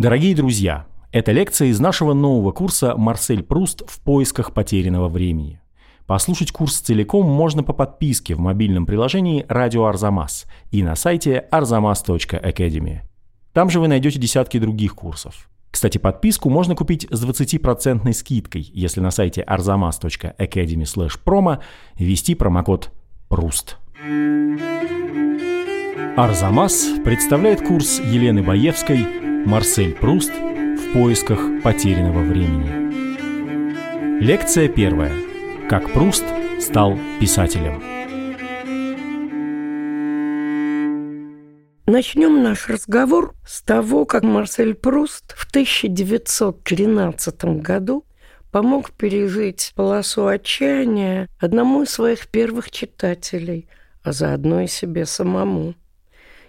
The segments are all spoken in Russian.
Дорогие друзья, это лекция из нашего нового курса «Марсель Пруст в поисках потерянного времени». Послушать курс целиком можно по подписке в мобильном приложении «Радио Арзамас» и на сайте arzamas.academy. Там же вы найдете десятки других курсов. Кстати, подписку можно купить с 20% скидкой, если на сайте arzamas.academy promo ввести промокод «ПРУСТ». Арзамас представляет курс Елены Баевской «Марсель Пруст в поисках потерянного времени». Лекция первая. Как Пруст стал писателем. Начнем наш разговор с того, как Марсель Пруст в 1913 году помог пережить полосу отчаяния одному из своих первых читателей, а заодно и себе самому.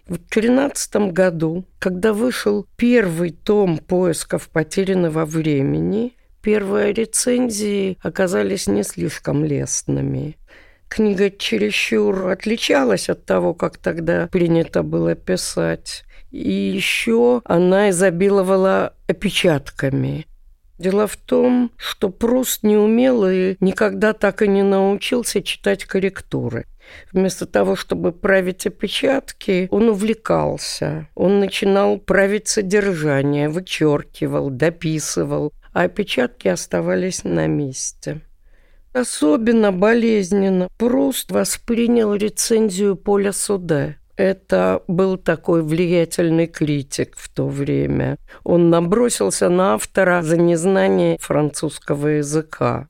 В 2013 году, когда вышел первый том поисков потерянного времени, первые рецензии оказались не слишком лестными. Книга чересчур отличалась от того, как тогда принято было писать. И еще она изобиловала опечатками. Дело в том, что Пруст не умел и никогда так и не научился читать корректуры. Вместо того, чтобы править опечатки, он увлекался. Он начинал править содержание, вычеркивал, дописывал, а опечатки оставались на месте. Особенно болезненно Пруст воспринял рецензию Поля Суде. Это был такой влиятельный критик в то время. Он набросился на автора за незнание французского языка.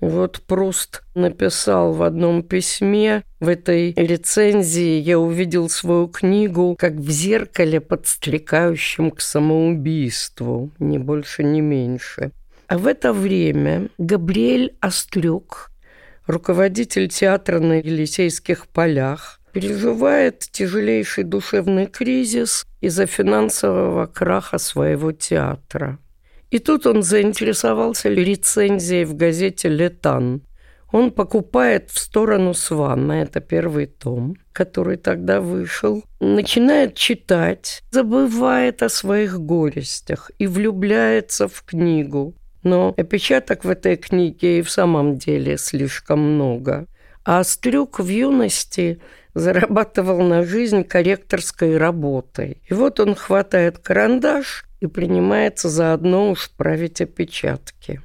Вот Пруст написал в одном письме, в этой рецензии я увидел свою книгу как в зеркале, подстрекающем к самоубийству, ни больше, ни меньше. А в это время Габриэль Острюк, руководитель театра на Елисейских полях, переживает тяжелейший душевный кризис из-за финансового краха своего театра. И тут он заинтересовался рецензией в газете «Летан». Он покупает в сторону Свана, это первый том, который тогда вышел, начинает читать, забывает о своих горестях и влюбляется в книгу. Но опечаток в этой книге и в самом деле слишком много. А Острюк в юности зарабатывал на жизнь корректорской работой. И вот он хватает карандаш и принимается заодно уж править опечатки.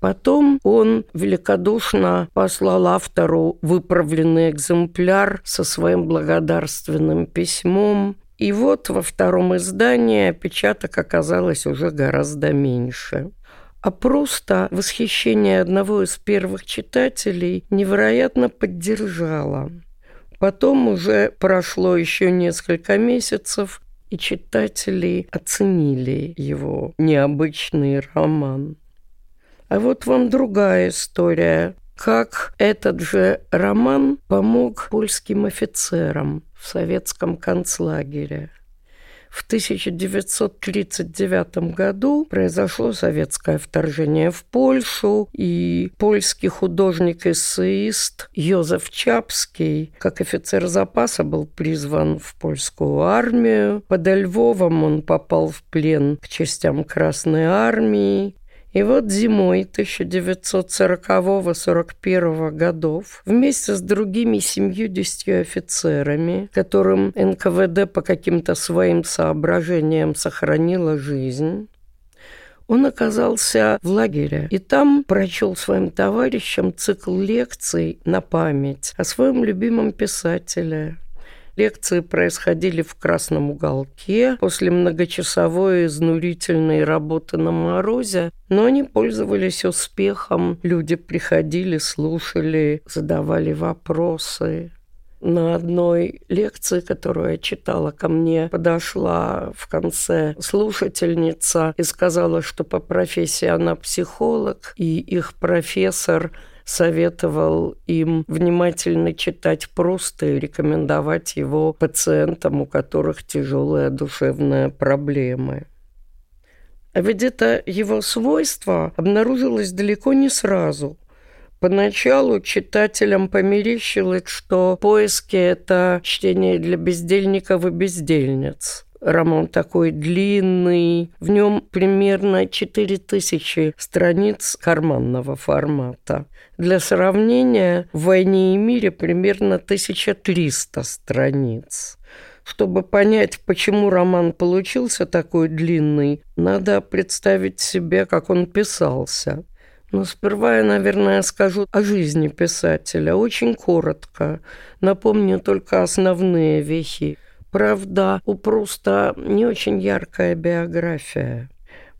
Потом он великодушно послал автору выправленный экземпляр со своим благодарственным письмом. И вот во втором издании опечаток оказалось уже гораздо меньше а просто восхищение одного из первых читателей невероятно поддержало. Потом уже прошло еще несколько месяцев, и читатели оценили его необычный роман. А вот вам другая история, как этот же роман помог польским офицерам в советском концлагере – в 1939 году произошло советское вторжение в Польшу, и польский художник-эссеист Йозеф Чапский, как офицер запаса, был призван в польскую армию. Под Львовом он попал в плен к частям Красной армии. И вот зимой 1940-41 годов вместе с другими 70 офицерами, которым НКВД по каким-то своим соображениям сохранила жизнь, он оказался в лагере и там прочел своим товарищам цикл лекций на память о своем любимом писателе Лекции происходили в красном уголке после многочасовой изнурительной работы на морозе, но они пользовались успехом. Люди приходили, слушали, задавали вопросы. На одной лекции, которую я читала, ко мне подошла в конце слушательница и сказала, что по профессии она психолог, и их профессор советовал им внимательно читать просто и рекомендовать его пациентам, у которых тяжелые душевные проблемы. А ведь это его свойство обнаружилось далеко не сразу. Поначалу читателям померещилось, что поиски – это чтение для бездельников и бездельниц. Роман такой длинный, в нем примерно 4000 страниц карманного формата. Для сравнения, в «Войне и мире» примерно 1300 страниц. Чтобы понять, почему роман получился такой длинный, надо представить себе, как он писался. Но сперва я, наверное, скажу о жизни писателя. Очень коротко. Напомню только основные вехи. Правда, у Пруста не очень яркая биография.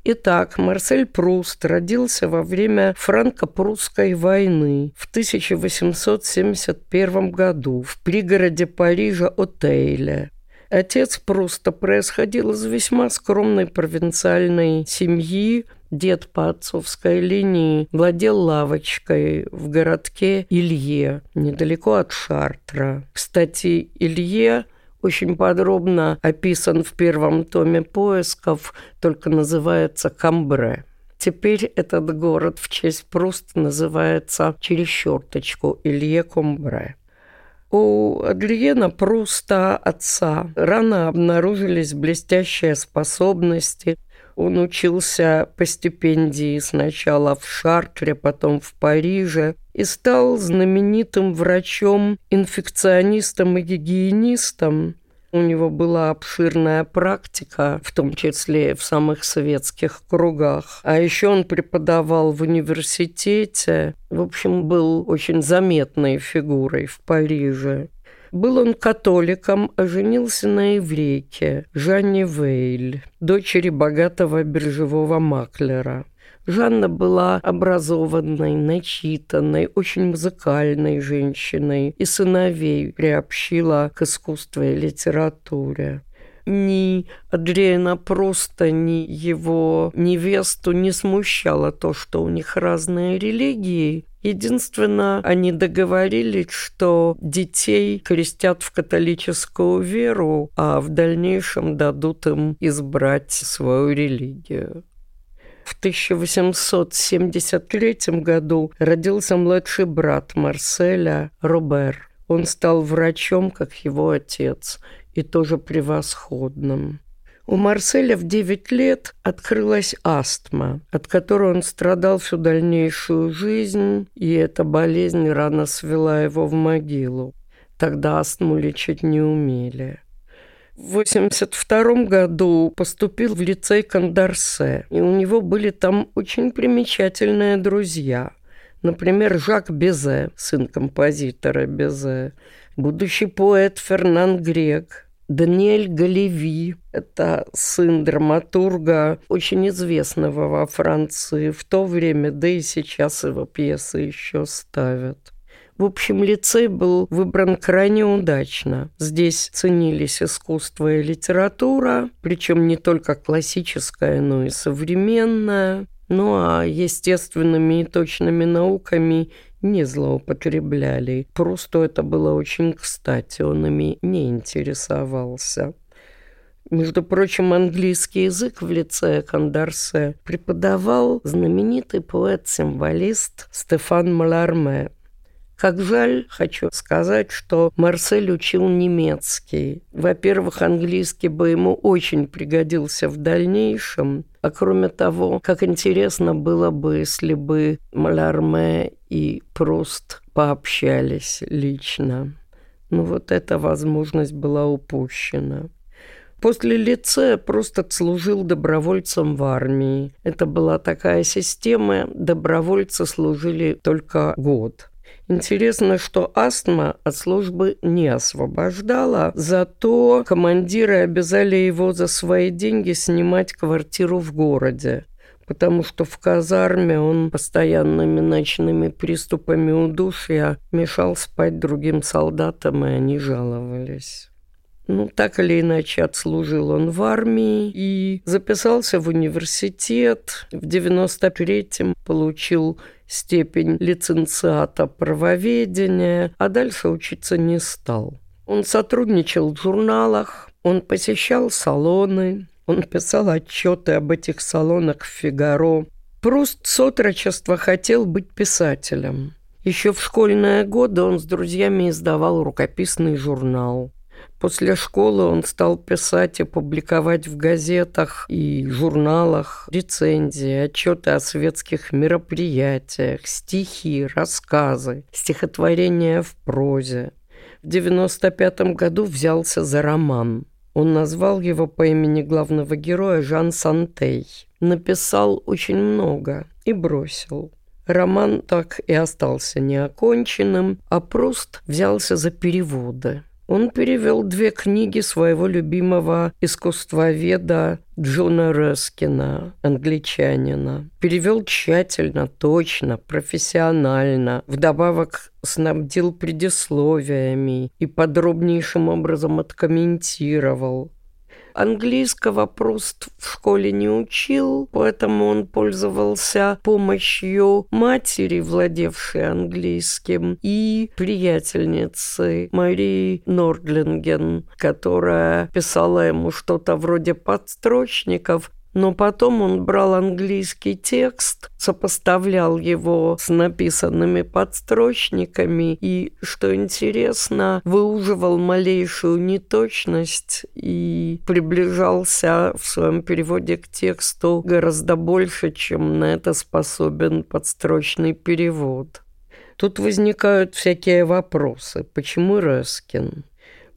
Итак, Марсель Пруст родился во время франко-прусской войны в 1871 году в пригороде Парижа Отейле. Отец Пруста происходил из весьма скромной провинциальной семьи. Дед по отцовской линии владел лавочкой в городке Илье, недалеко от Шартра. Кстати, Илье очень подробно описан в первом томе поисков, только называется Камбре. Теперь этот город в честь Пруста называется через черточку Илье Комбре. У Адлиена Пруста, отца, рано обнаружились блестящие способности. Он учился по стипендии сначала в Шартре, потом в Париже и стал знаменитым врачом-инфекционистом и гигиенистом. У него была обширная практика, в том числе в самых советских кругах. А еще он преподавал в университете. В общем, был очень заметной фигурой в Париже. Был он католиком, а женился на еврейке Жанне Вейль, дочери богатого биржевого маклера. Жанна была образованной, начитанной, очень музыкальной женщиной и сыновей приобщила к искусству и литературе ни Адриана просто, ни его невесту не смущало то, что у них разные религии. Единственное, они договорились, что детей крестят в католическую веру, а в дальнейшем дадут им избрать свою религию. В 1873 году родился младший брат Марселя Робер. Он стал врачом, как его отец, и тоже превосходным. У Марселя в 9 лет открылась астма, от которой он страдал всю дальнейшую жизнь, и эта болезнь рано свела его в могилу. Тогда астму лечить не умели. В 1982 году поступил в лицей Кандарсе, и у него были там очень примечательные друзья. Например, Жак Безе, сын композитора Безе, будущий поэт Фернан Грек, Даниэль Галеви, это сын драматурга, очень известного во Франции в то время, да и сейчас его пьесы еще ставят. В общем, лицей был выбран крайне удачно. Здесь ценились искусство и литература, причем не только классическая, но и современная. Ну а естественными и точными науками не злоупотребляли. Просто это было очень кстати, он ими не интересовался. Между прочим, английский язык в лице Кандарсе преподавал знаменитый поэт-символист Стефан Маларме. Как жаль, хочу сказать, что Марсель учил немецкий. Во-первых, английский бы ему очень пригодился в дальнейшем. А кроме того, как интересно было бы, если бы Малярме и Пруст пообщались лично. Ну вот эта возможность была упущена. После лицея просто служил добровольцем в армии. Это была такая система, добровольцы служили только год – Интересно, что астма от службы не освобождала, зато командиры обязали его за свои деньги снимать квартиру в городе потому что в казарме он постоянными ночными приступами удушья мешал спать другим солдатам, и они жаловались. Ну, так или иначе, отслужил он в армии и записался в университет. В 93-м получил степень лиценциата правоведения, а дальше учиться не стал. Он сотрудничал в журналах, он посещал салоны, он писал отчеты об этих салонах в «Фигаро». Пруст с отрочества хотел быть писателем. Еще в школьные годы он с друзьями издавал рукописный журнал. После школы он стал писать и публиковать в газетах и журналах рецензии, отчеты о светских мероприятиях, стихи, рассказы, стихотворения в прозе. В 1995 году взялся за роман. Он назвал его по имени главного героя Жан Сантей. Написал очень много и бросил. Роман так и остался неоконченным, а Пруст взялся за переводы. Он перевел две книги своего любимого искусствоведа Джона Рескина, англичанина. Перевел тщательно, точно, профессионально. Вдобавок снабдил предисловиями и подробнейшим образом откомментировал. Английского Пруст в школе не учил, поэтому он пользовался помощью матери, владевшей английским, и приятельницы Марии Нордлинген, которая писала ему что-то вроде подстрочников, но потом он брал английский текст, сопоставлял его с написанными подстрочниками и, что интересно, выуживал малейшую неточность и приближался в своем переводе к тексту гораздо больше, чем на это способен подстрочный перевод. Тут возникают всякие вопросы. Почему Рескин?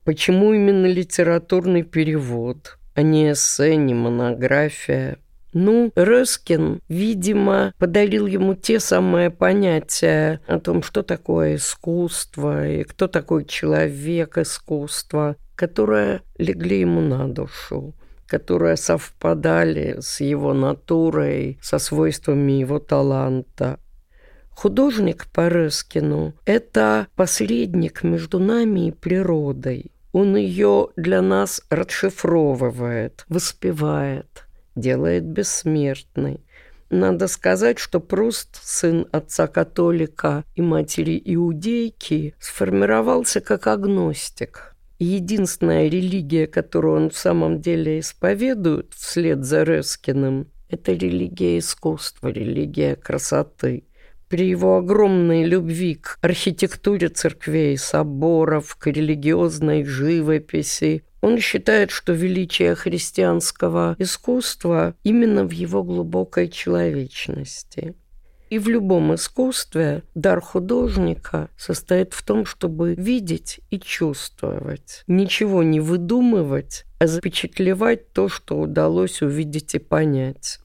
Почему именно литературный перевод? А не эссе, не монография. Ну, Рескин, видимо, подарил ему те самые понятия о том, что такое искусство и кто такой человек искусства, которые легли ему на душу которые совпадали с его натурой, со свойствами его таланта. Художник по Рескину – это посредник между нами и природой. Он ее для нас расшифровывает, воспевает, делает бессмертной. Надо сказать, что Пруст, сын отца-католика и матери иудейки, сформировался как агностик. Единственная религия, которую он в самом деле исповедует вслед за Рескиным, это религия искусства, религия красоты при его огромной любви к архитектуре церквей, соборов, к религиозной живописи, он считает, что величие христианского искусства именно в его глубокой человечности. И в любом искусстве дар художника состоит в том, чтобы видеть и чувствовать. Ничего не выдумывать, а запечатлевать то, что удалось увидеть и понять.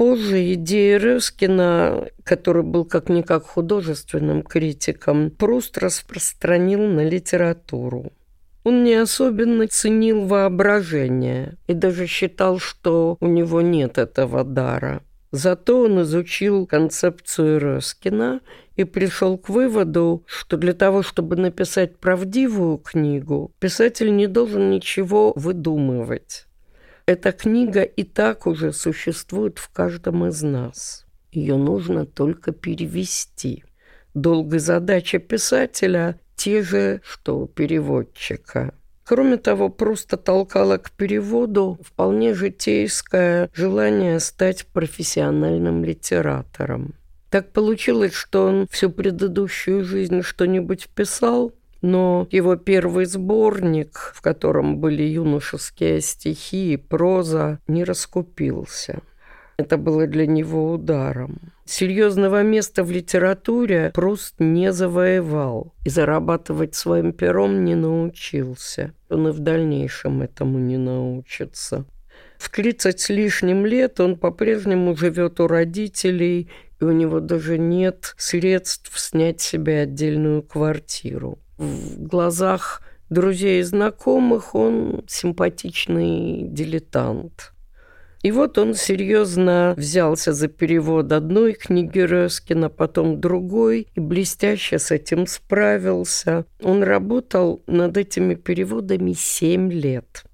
Позже идеи Рыскина, который был как-никак художественным критиком, Пруст распространил на литературу. Он не особенно ценил воображение и даже считал, что у него нет этого дара. Зато он изучил концепцию Рыскина и пришел к выводу, что для того, чтобы написать правдивую книгу, писатель не должен ничего выдумывать. Эта книга и так уже существует в каждом из нас. Ее нужно только перевести. Долгая задача писателя те же, что у переводчика. Кроме того, просто толкало к переводу вполне житейское желание стать профессиональным литератором. Так получилось, что он всю предыдущую жизнь что-нибудь писал, но его первый сборник, в котором были юношеские стихи и проза, не раскупился. Это было для него ударом. Серьезного места в литературе Пруст не завоевал и зарабатывать своим пером не научился. Он и в дальнейшем этому не научится. В 30 с лишним лет он по-прежнему живет у родителей, и у него даже нет средств снять себе отдельную квартиру в глазах друзей и знакомых он симпатичный дилетант. И вот он серьезно взялся за перевод одной книги Рескина, потом другой, и блестяще с этим справился. Он работал над этими переводами семь лет,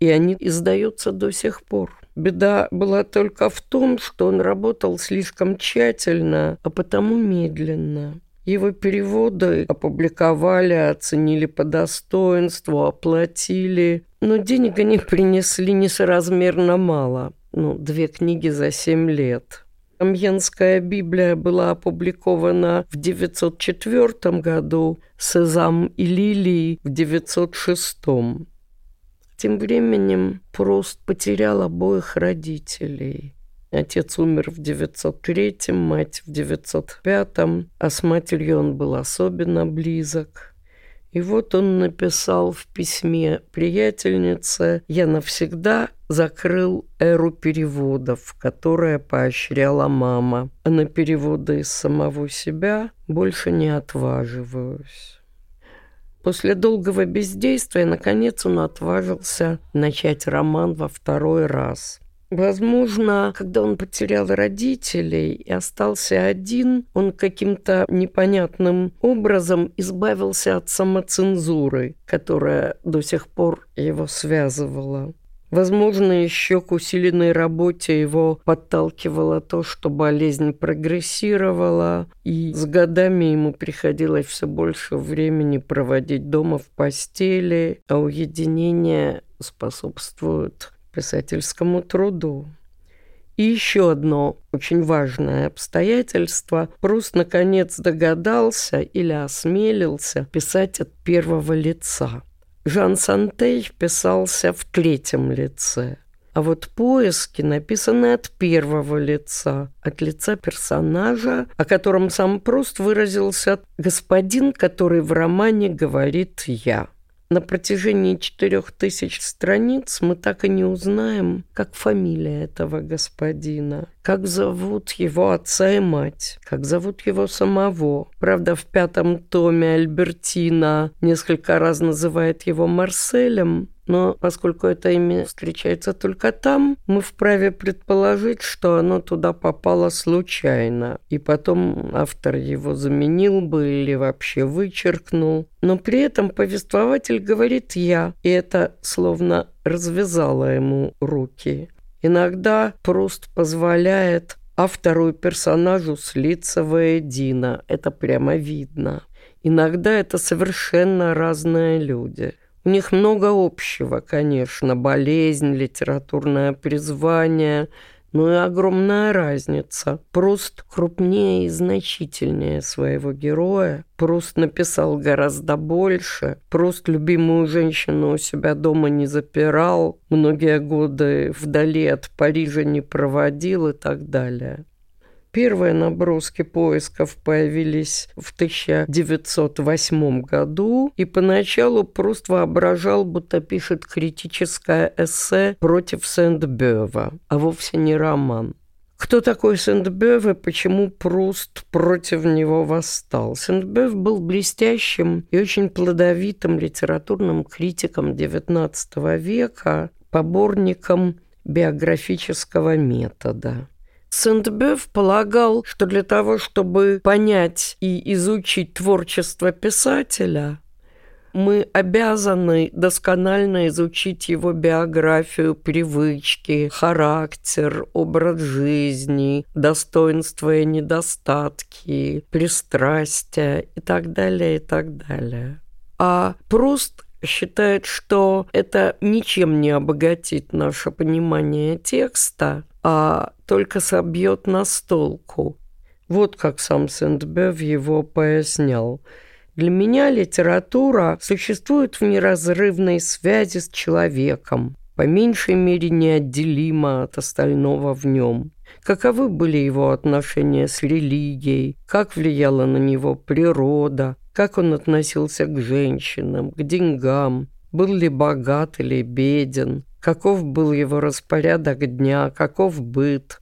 и они издаются до сих пор. Беда была только в том, что он работал слишком тщательно, а потому медленно. Его переводы опубликовали, оценили по достоинству, оплатили. Но денег они принесли несоразмерно мало. Ну, две книги за семь лет. Амьенская Библия была опубликована в 904 году, Сезам и Лилии в 906. Тем временем Прост потерял обоих родителей. Отец умер в 903, мать в 905, а с матерью он был особенно близок – и вот он написал в письме приятельнице «Я навсегда закрыл эру переводов, которая поощряла мама, а на переводы из самого себя больше не отваживаюсь». После долгого бездействия, наконец, он отважился начать роман во второй раз – Возможно, когда он потерял родителей и остался один, он каким-то непонятным образом избавился от самоцензуры, которая до сих пор его связывала. Возможно, еще к усиленной работе его подталкивало то, что болезнь прогрессировала, и с годами ему приходилось все больше времени проводить дома в постели, а уединение способствует писательскому труду. И еще одно очень важное обстоятельство. Пруст наконец догадался или осмелился писать от первого лица. Жан Сантей писался в третьем лице. А вот поиски написаны от первого лица, от лица персонажа, о котором сам Пруст выразился «господин, который в романе говорит «я». На протяжении четырех тысяч страниц мы так и не узнаем, как фамилия этого господина, как зовут его отца и мать, как зовут его самого. Правда, в пятом томе Альбертина несколько раз называет его Марселем, но поскольку это имя встречается только там, мы вправе предположить, что оно туда попало случайно, и потом автор его заменил бы или вообще вычеркнул. Но при этом повествователь говорит «я», и это словно развязало ему руки. Иногда Пруст позволяет автору и персонажу слиться воедино. Это прямо видно. Иногда это совершенно разные люди. У них много общего, конечно, болезнь, литературное призвание, но и огромная разница. Пруст крупнее и значительнее своего героя. Пруст написал гораздо больше. Пруст любимую женщину у себя дома не запирал, многие годы вдали от Парижа не проводил и так далее. Первые наброски поисков появились в 1908 году, и поначалу Пруст воображал, будто пишет критическое эссе против Сент-Бёва, а вовсе не роман. Кто такой Сент-Бёв и почему Пруст против него восстал? Сент-Бёв был блестящим и очень плодовитым литературным критиком XIX века, поборником биографического метода. Сент-Бёв полагал, что для того, чтобы понять и изучить творчество писателя, мы обязаны досконально изучить его биографию, привычки, характер, образ жизни, достоинства и недостатки, пристрастия и так далее, и так далее. А Пруст считает, что это ничем не обогатит наше понимание текста, а только собьет нас толку. Вот как сам Сент-Бев его пояснял. Для меня литература существует в неразрывной связи с человеком, по меньшей мере неотделима от остального в нем. Каковы были его отношения с религией, как влияла на него природа, как он относился к женщинам, к деньгам, был ли богат или беден, каков был его распорядок дня, каков быт,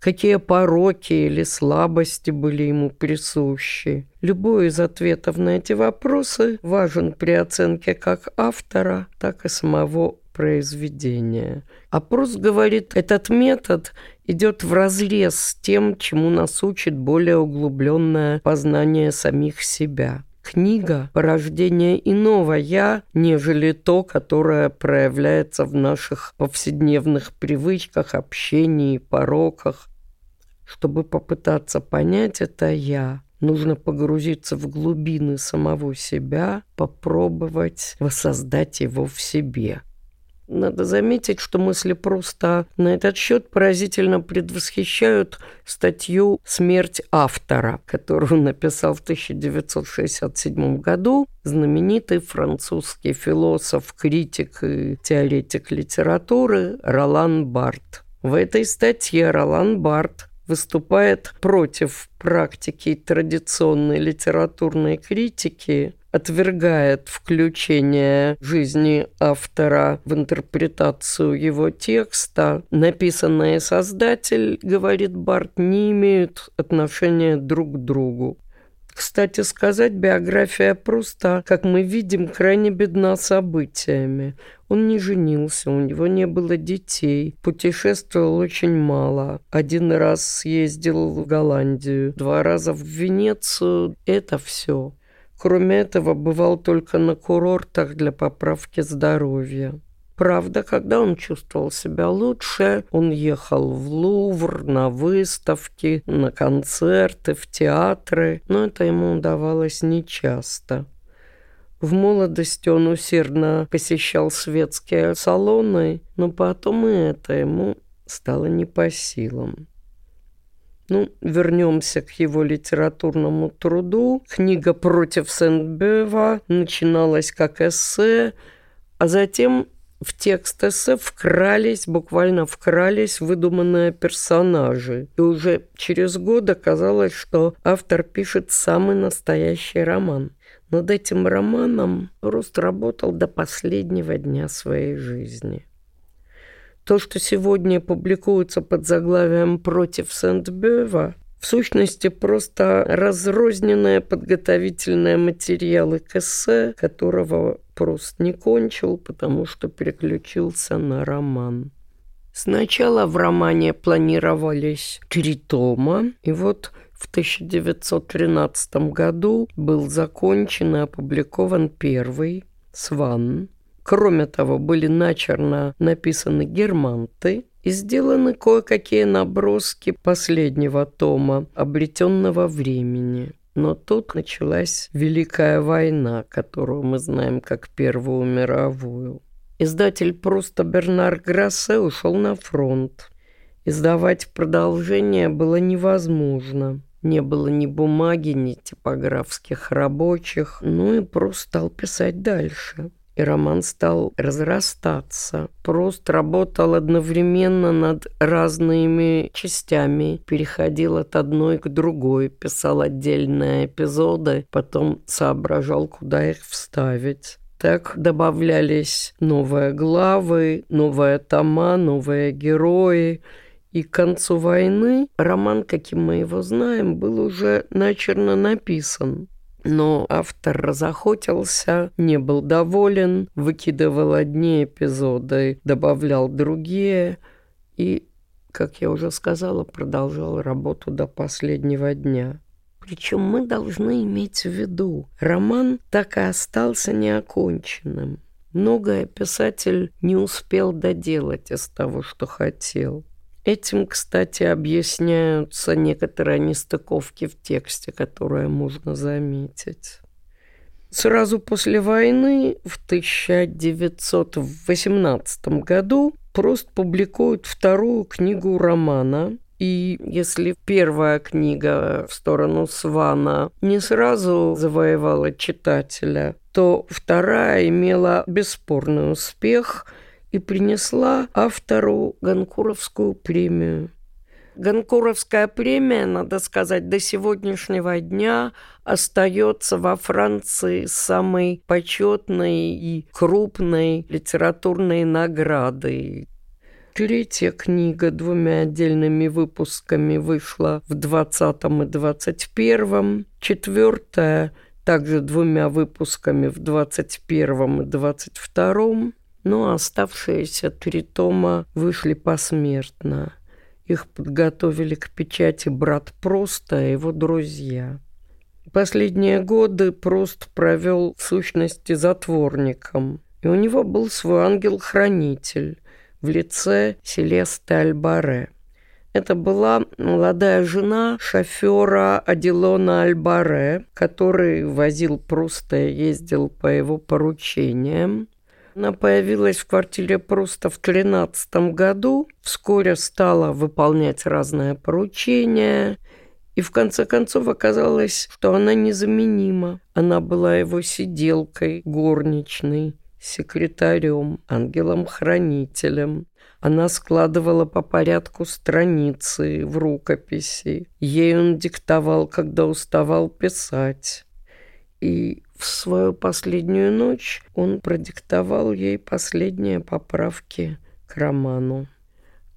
какие пороки или слабости были ему присущи. Любой из ответов на эти вопросы важен при оценке как автора, так и самого произведения. Прус говорит, этот метод идет в разрез с тем, чему нас учит более углубленное познание самих себя. Книга – порождение иного «я», нежели то, которое проявляется в наших повседневных привычках, общении, пороках. Чтобы попытаться понять это «я», нужно погрузиться в глубины самого себя, попробовать воссоздать его в себе. Надо заметить, что мысли Пруста на этот счет поразительно предвосхищают статью «Смерть автора», которую написал в 1967 году знаменитый французский философ, критик и теоретик литературы Ролан Барт. В этой статье Ролан Барт выступает против практики традиционной литературной критики, отвергает включение жизни автора в интерпретацию его текста. Написанное создатель, говорит Барт, не имеют отношения друг к другу. Кстати сказать, биография Пруста, как мы видим, крайне бедна событиями. Он не женился, у него не было детей, путешествовал очень мало. Один раз съездил в Голландию, два раза в Венецию. Это все. Кроме этого, бывал только на курортах для поправки здоровья. Правда, когда он чувствовал себя лучше, он ехал в Лувр, на выставки, на концерты, в театры, но это ему удавалось нечасто. В молодости он усердно посещал светские салоны, но потом и это ему стало не по силам. Ну, вернемся к его литературному труду. Книга «Против Сент-Бева» начиналась как эссе, а затем в текст эссе вкрались, буквально вкрались выдуманные персонажи. И уже через год оказалось, что автор пишет самый настоящий роман. Над этим романом Руст работал до последнего дня своей жизни. То, что сегодня публикуется под заглавием «Против Сент-Бева», в сущности, просто разрозненные подготовительные материалы к эссе, которого просто не кончил, потому что переключился на роман. Сначала в романе планировались три тома, и вот в 1913 году был закончен и опубликован первый «Сван», Кроме того, были начерно написаны германты и сделаны кое-какие наброски последнего тома, обретенного времени. Но тут началась Великая война, которую мы знаем как Первую мировую. Издатель просто Бернар Грассе ушел на фронт. Издавать продолжение было невозможно. Не было ни бумаги, ни типографских рабочих, ну и просто стал писать дальше и роман стал разрастаться. Прост работал одновременно над разными частями, переходил от одной к другой, писал отдельные эпизоды, потом соображал, куда их вставить. Так добавлялись новые главы, новые тома, новые герои. И к концу войны роман, каким мы его знаем, был уже начерно написан. Но автор разохотился, не был доволен, выкидывал одни эпизоды, добавлял другие и, как я уже сказала, продолжал работу до последнего дня. Причем мы должны иметь в виду, роман так и остался неоконченным. Многое писатель не успел доделать из того, что хотел. Этим, кстати, объясняются некоторые нестыковки в тексте, которые можно заметить. Сразу после войны, в 1918 году, Прост публикует вторую книгу романа. И если первая книга в сторону Свана не сразу завоевала читателя, то вторая имела бесспорный успех – и принесла автору Ганкуровскую премию. Ганкуровская премия, надо сказать, до сегодняшнего дня остается во Франции самой почетной и крупной литературной наградой. Третья книга двумя отдельными выпусками вышла в 20 и 21. Четвертая также двумя выпусками в 21 и 22 но оставшиеся три тома вышли посмертно. Их подготовили к печати брат Просто и его друзья. Последние годы Прост провел в сущности затворником, и у него был свой ангел-хранитель в лице Селесты Альбаре. Это была молодая жена шофера Аделона Альбаре, который возил просто, ездил по его поручениям. Она появилась в квартире просто в 13 году, вскоре стала выполнять разные поручения, и в конце концов оказалось, что она незаменима. Она была его сиделкой, горничной, секретарем, ангелом-хранителем. Она складывала по порядку страницы в рукописи. Ей он диктовал, когда уставал писать. И в свою последнюю ночь он продиктовал ей последние поправки к роману.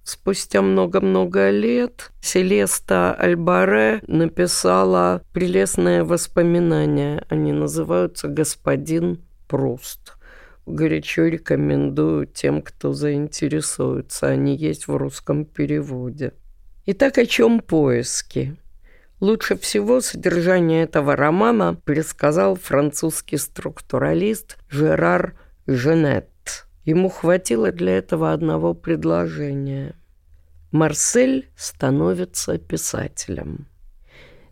Спустя много-много лет Селеста Альбаре написала прелестное воспоминание. Они называются «Господин Пруст». Горячо рекомендую тем, кто заинтересуется. Они есть в русском переводе. Итак, о чем поиски? Лучше всего содержание этого романа предсказал французский структуралист Жерар Женет. Ему хватило для этого одного предложения. Марсель становится писателем.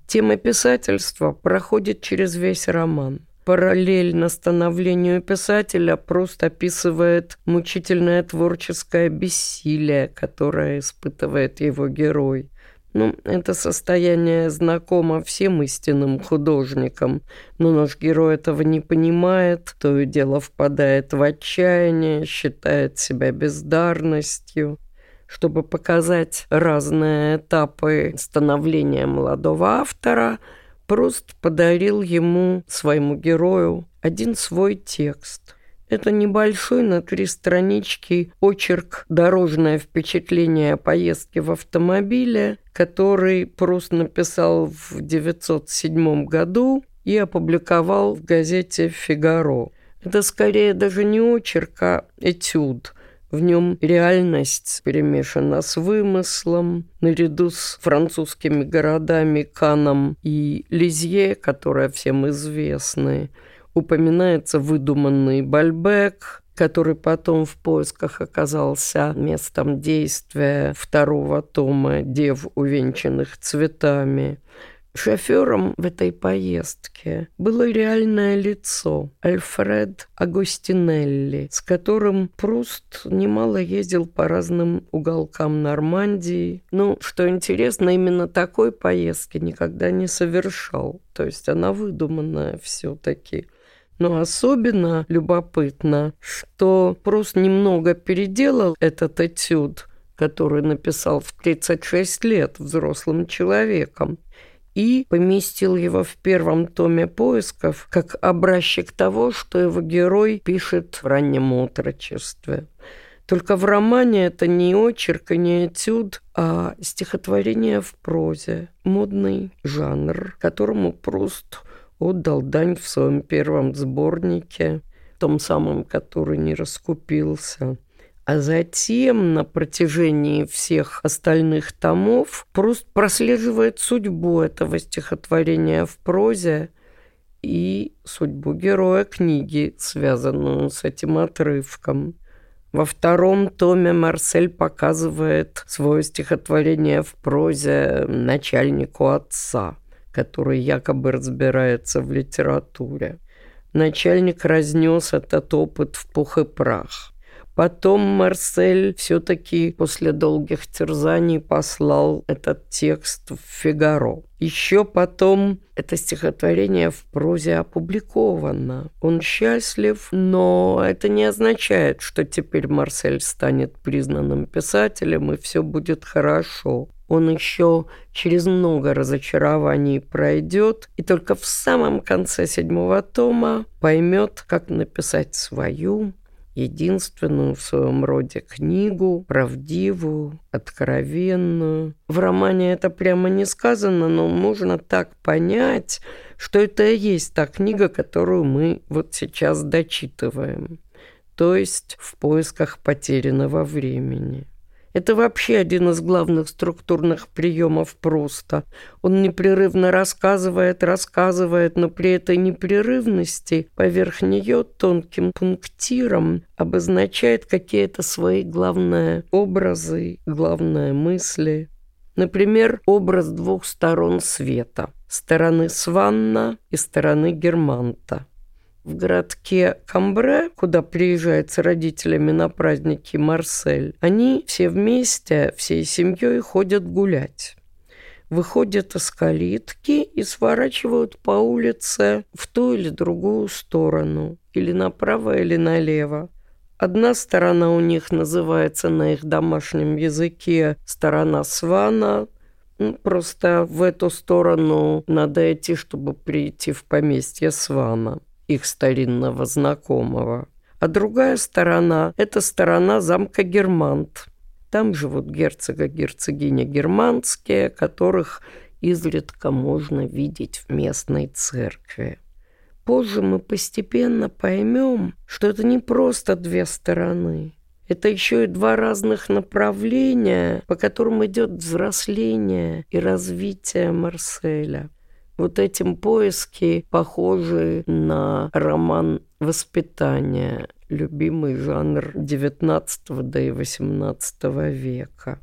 Тема писательства проходит через весь роман. Параллельно становлению писателя просто описывает мучительное творческое бессилие, которое испытывает его герой. Ну, это состояние знакомо всем истинным художникам, но наш герой этого не понимает, то и дело впадает в отчаяние, считает себя бездарностью. Чтобы показать разные этапы становления молодого автора, Пруст подарил ему, своему герою, один свой текст. Это небольшой на три странички очерк «Дорожное впечатление о поездке в автомобиле», который Пруст написал в 1907 году и опубликовал в газете «Фигаро». Это скорее даже не очерк, а этюд – в нем реальность перемешана с вымыслом, наряду с французскими городами Каном и Лизье, которые всем известны упоминается выдуманный Бальбек, который потом в поисках оказался местом действия второго тома «Дев, увенчанных цветами». Шофером в этой поездке было реальное лицо Альфред Агостинелли, с которым Пруст немало ездил по разным уголкам Нормандии. Ну, что интересно, именно такой поездки никогда не совершал. То есть она выдуманная все-таки. Но особенно любопытно, что просто немного переделал этот этюд, который написал в 36 лет взрослым человеком, и поместил его в первом томе поисков как образчик того, что его герой пишет в раннем отрочестве. Только в романе это не очерк и не этюд, а стихотворение в прозе, модный жанр, которому Пруст отдал дань в своем первом сборнике, том самом, который не раскупился. А затем на протяжении всех остальных томов просто прослеживает судьбу этого стихотворения в прозе и судьбу героя книги, связанную с этим отрывком. Во втором томе Марсель показывает свое стихотворение в прозе начальнику отца – который якобы разбирается в литературе. Начальник разнес этот опыт в пух и прах. Потом Марсель все-таки после долгих терзаний послал этот текст в «Фигаро». Еще потом это стихотворение в прозе опубликовано. Он счастлив, но это не означает, что теперь Марсель станет признанным писателем и все будет хорошо он еще через много разочарований пройдет, и только в самом конце седьмого тома поймет, как написать свою, единственную в своем роде книгу, правдивую, откровенную. В романе это прямо не сказано, но можно так понять, что это и есть та книга, которую мы вот сейчас дочитываем. То есть в поисках потерянного времени. Это вообще один из главных структурных приемов просто. Он непрерывно рассказывает, рассказывает, но при этой непрерывности поверх нее тонким пунктиром обозначает какие-то свои главные образы, главные мысли. Например, образ двух сторон света. Стороны Сванна и стороны Германта. В городке Камбре, куда приезжает с родителями на праздники Марсель, они все вместе, всей семьей ходят гулять выходят из калитки и сворачивают по улице в ту или другую сторону, или направо, или налево. Одна сторона у них называется на их домашнем языке сторона Свана. Ну, просто в эту сторону надо идти, чтобы прийти в поместье Свана, их старинного знакомого. А другая сторона – это сторона замка Германт – там живут герцога, герцогиня германские, которых изредка можно видеть в местной церкви. Позже мы постепенно поймем, что это не просто две стороны. Это еще и два разных направления, по которым идет взросление и развитие Марселя. Вот этим поиски похожи на роман «Воспитание» любимый жанр XIX да и XVIII века.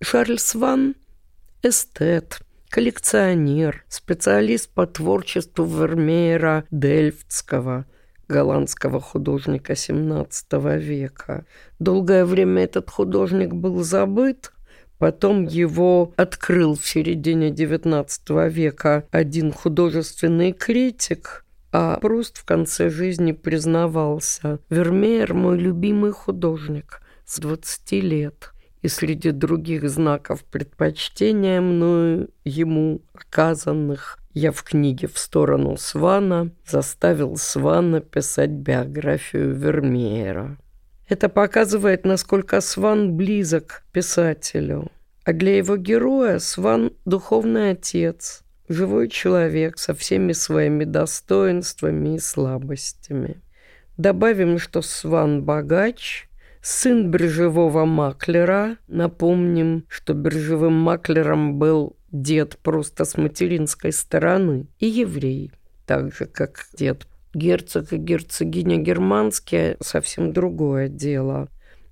Шарльз Ван – эстет, коллекционер, специалист по творчеству Вермеера Дельфтского, голландского художника XVII века. Долгое время этот художник был забыт, Потом его открыл в середине XIX века один художественный критик, а Пруст в конце жизни признавался. Вермеер – мой любимый художник с 20 лет. И среди других знаков предпочтения мною ему оказанных я в книге «В сторону Свана» заставил Свана писать биографию Вермеера. Это показывает, насколько Сван близок писателю. А для его героя Сван – духовный отец – живой человек со всеми своими достоинствами и слабостями. Добавим, что Сван богач, сын биржевого маклера. Напомним, что биржевым маклером был дед просто с материнской стороны и еврей, так же, как дед. Герцог и герцогиня германские – совсем другое дело.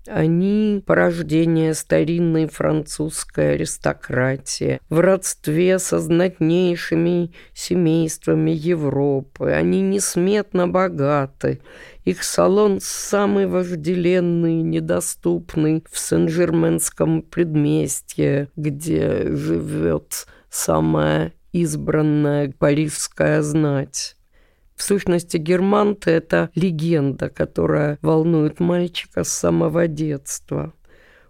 Они порождение старинной французской аристократии, в родстве со знатнейшими семействами Европы. Они несметно богаты. Их салон самый вожделенный, недоступный в Сен-Жерменском предместье, где живет самая избранная парижская знать. В сущности, Германты – это легенда, которая волнует мальчика с самого детства.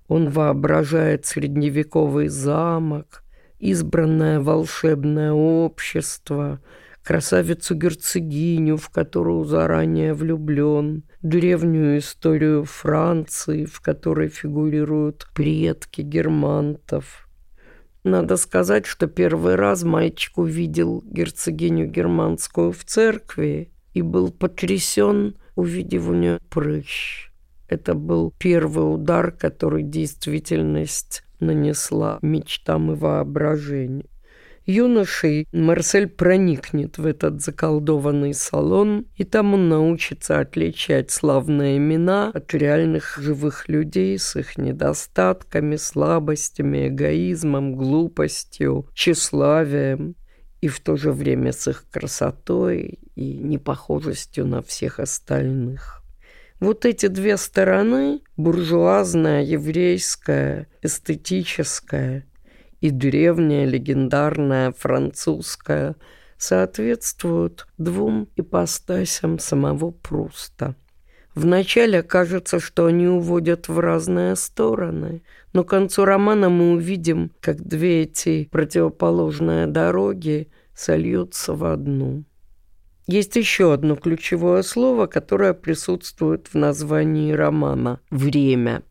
Он воображает средневековый замок, избранное волшебное общество, красавицу-герцогиню, в которую заранее влюблен, древнюю историю Франции, в которой фигурируют предки германтов – надо сказать, что первый раз мальчик увидел герцогиню германскую в церкви и был потрясен, увидев у нее прыщ. Это был первый удар, который действительность нанесла мечтам и воображению юношей Марсель проникнет в этот заколдованный салон, и там он научится отличать славные имена от реальных живых людей с их недостатками, слабостями, эгоизмом, глупостью, тщеславием, и в то же время с их красотой и непохожестью на всех остальных. Вот эти две стороны, буржуазная, еврейская, эстетическая – и древняя легендарная французская соответствуют двум ипостасям самого Пруста. Вначале кажется, что они уводят в разные стороны, но к концу романа мы увидим, как две эти противоположные дороги сольются в одну. Есть еще одно ключевое слово, которое присутствует в названии романа – «время».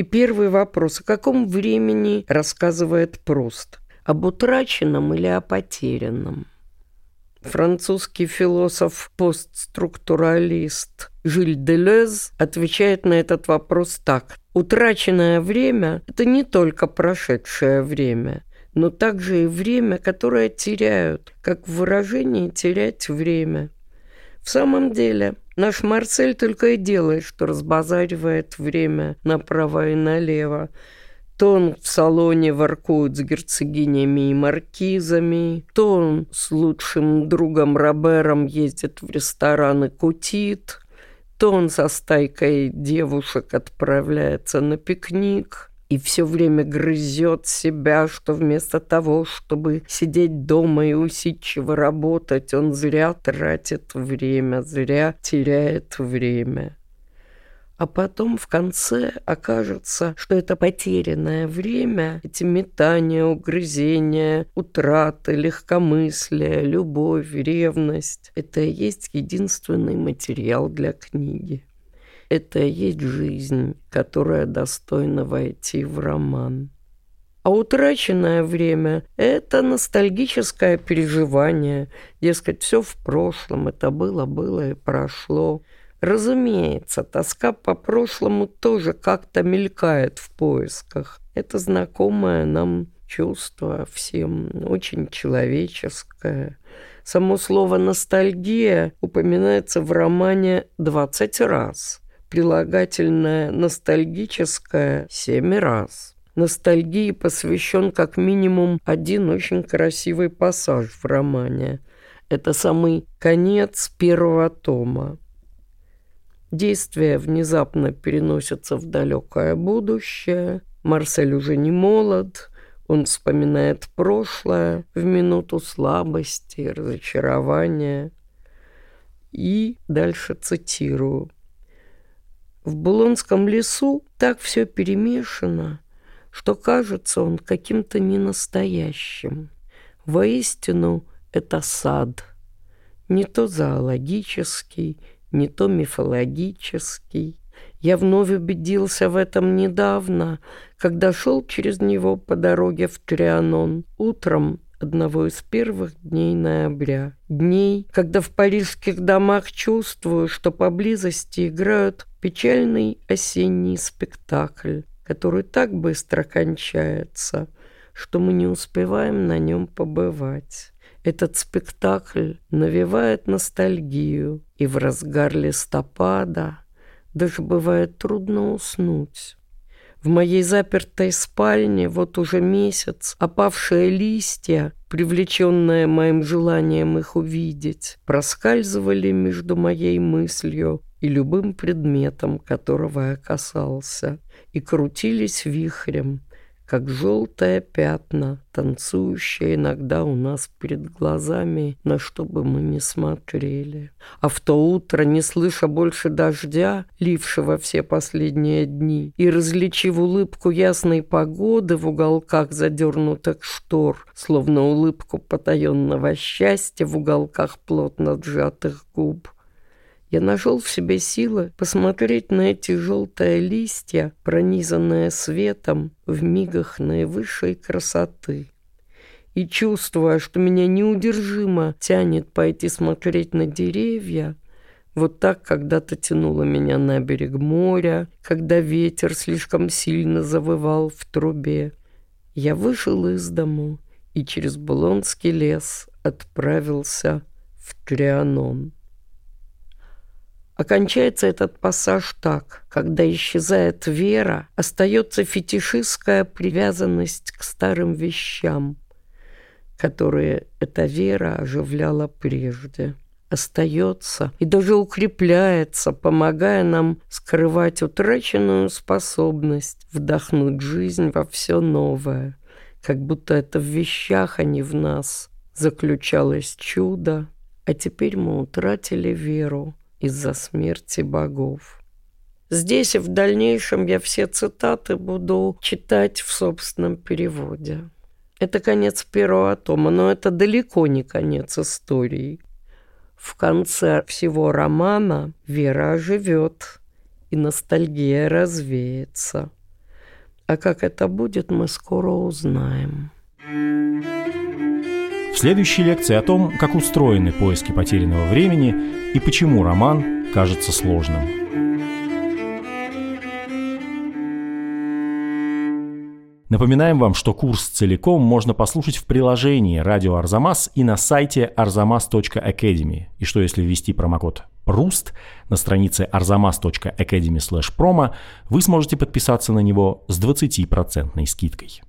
И первый вопрос, о каком времени рассказывает Пруст? Об утраченном или о потерянном? Французский философ-постструктуралист Жиль Делез отвечает на этот вопрос так. Утраченное время – это не только прошедшее время, но также и время, которое теряют, как в выражении «терять время». В самом деле, Наш Марсель только и делает, что разбазаривает время направо и налево. То он в салоне воркует с герцогинями и маркизами, то он с лучшим другом Робером ездит в ресторан и кутит, то он со стайкой девушек отправляется на пикник – и все время грызет себя, что вместо того, чтобы сидеть дома и усидчиво работать, он зря тратит время, зря теряет время. А потом в конце окажется, что это потерянное время, эти метания, угрызения, утраты, легкомыслие, любовь, ревность – это и есть единственный материал для книги это и есть жизнь, которая достойна войти в роман. А утраченное время – это ностальгическое переживание. Дескать, все в прошлом, это было, было и прошло. Разумеется, тоска по прошлому тоже как-то мелькает в поисках. Это знакомое нам чувство всем, очень человеческое. Само слово «ностальгия» упоминается в романе 20 раз прилагательное «ностальгическое» семь раз. Ностальгии посвящен как минимум один очень красивый пассаж в романе. Это самый конец первого тома. Действие внезапно переносится в далекое будущее. Марсель уже не молод, он вспоминает прошлое в минуту слабости, разочарования. И дальше цитирую. В Булонском лесу так все перемешано, что кажется он каким-то ненастоящим. Воистину, это сад. Не то зоологический, не то мифологический. Я вновь убедился в этом недавно, когда шел через него по дороге в Трианон утром одного из первых дней ноября. Дней, когда в парижских домах чувствую, что поблизости играют печальный осенний спектакль, который так быстро кончается, что мы не успеваем на нем побывать. Этот спектакль навевает ностальгию, и в разгар листопада даже бывает трудно уснуть. В моей запертой спальне вот уже месяц опавшие листья, привлеченные моим желанием их увидеть, проскальзывали между моей мыслью и любым предметом, которого я касался, и крутились вихрем, как желтые пятна, танцующие иногда у нас перед глазами, на что бы мы ни смотрели. А в то утро, не слыша больше дождя, лившего все последние дни, и различив улыбку ясной погоды в уголках задернутых штор, словно улыбку потаенного счастья в уголках плотно сжатых губ, я нашел в себе силы посмотреть на эти желтые листья, пронизанные светом в мигах наивысшей красоты. И чувствуя, что меня неудержимо тянет пойти смотреть на деревья, вот так когда-то тянуло меня на берег моря, когда ветер слишком сильно завывал в трубе. Я вышел из дому и через Булонский лес отправился в Трианон. Окончается этот пассаж так. Когда исчезает вера, остается фетишистская привязанность к старым вещам, которые эта вера оживляла прежде. Остается и даже укрепляется, помогая нам скрывать утраченную способность вдохнуть жизнь во все новое, как будто это в вещах, а не в нас, заключалось чудо, а теперь мы утратили веру из-за смерти богов. Здесь и в дальнейшем я все цитаты буду читать в собственном переводе. Это конец первого тома, но это далеко не конец истории. В конце всего романа Вера оживет, и ностальгия развеется. А как это будет, мы скоро узнаем. В следующей лекции о том, как устроены поиски потерянного времени и почему роман кажется сложным. Напоминаем вам, что курс целиком можно послушать в приложении «Радио Арзамас» и на сайте arzamas.academy. И что если ввести промокод «Пруст» на странице arzamas.academy/promo, вы сможете подписаться на него с 20% скидкой.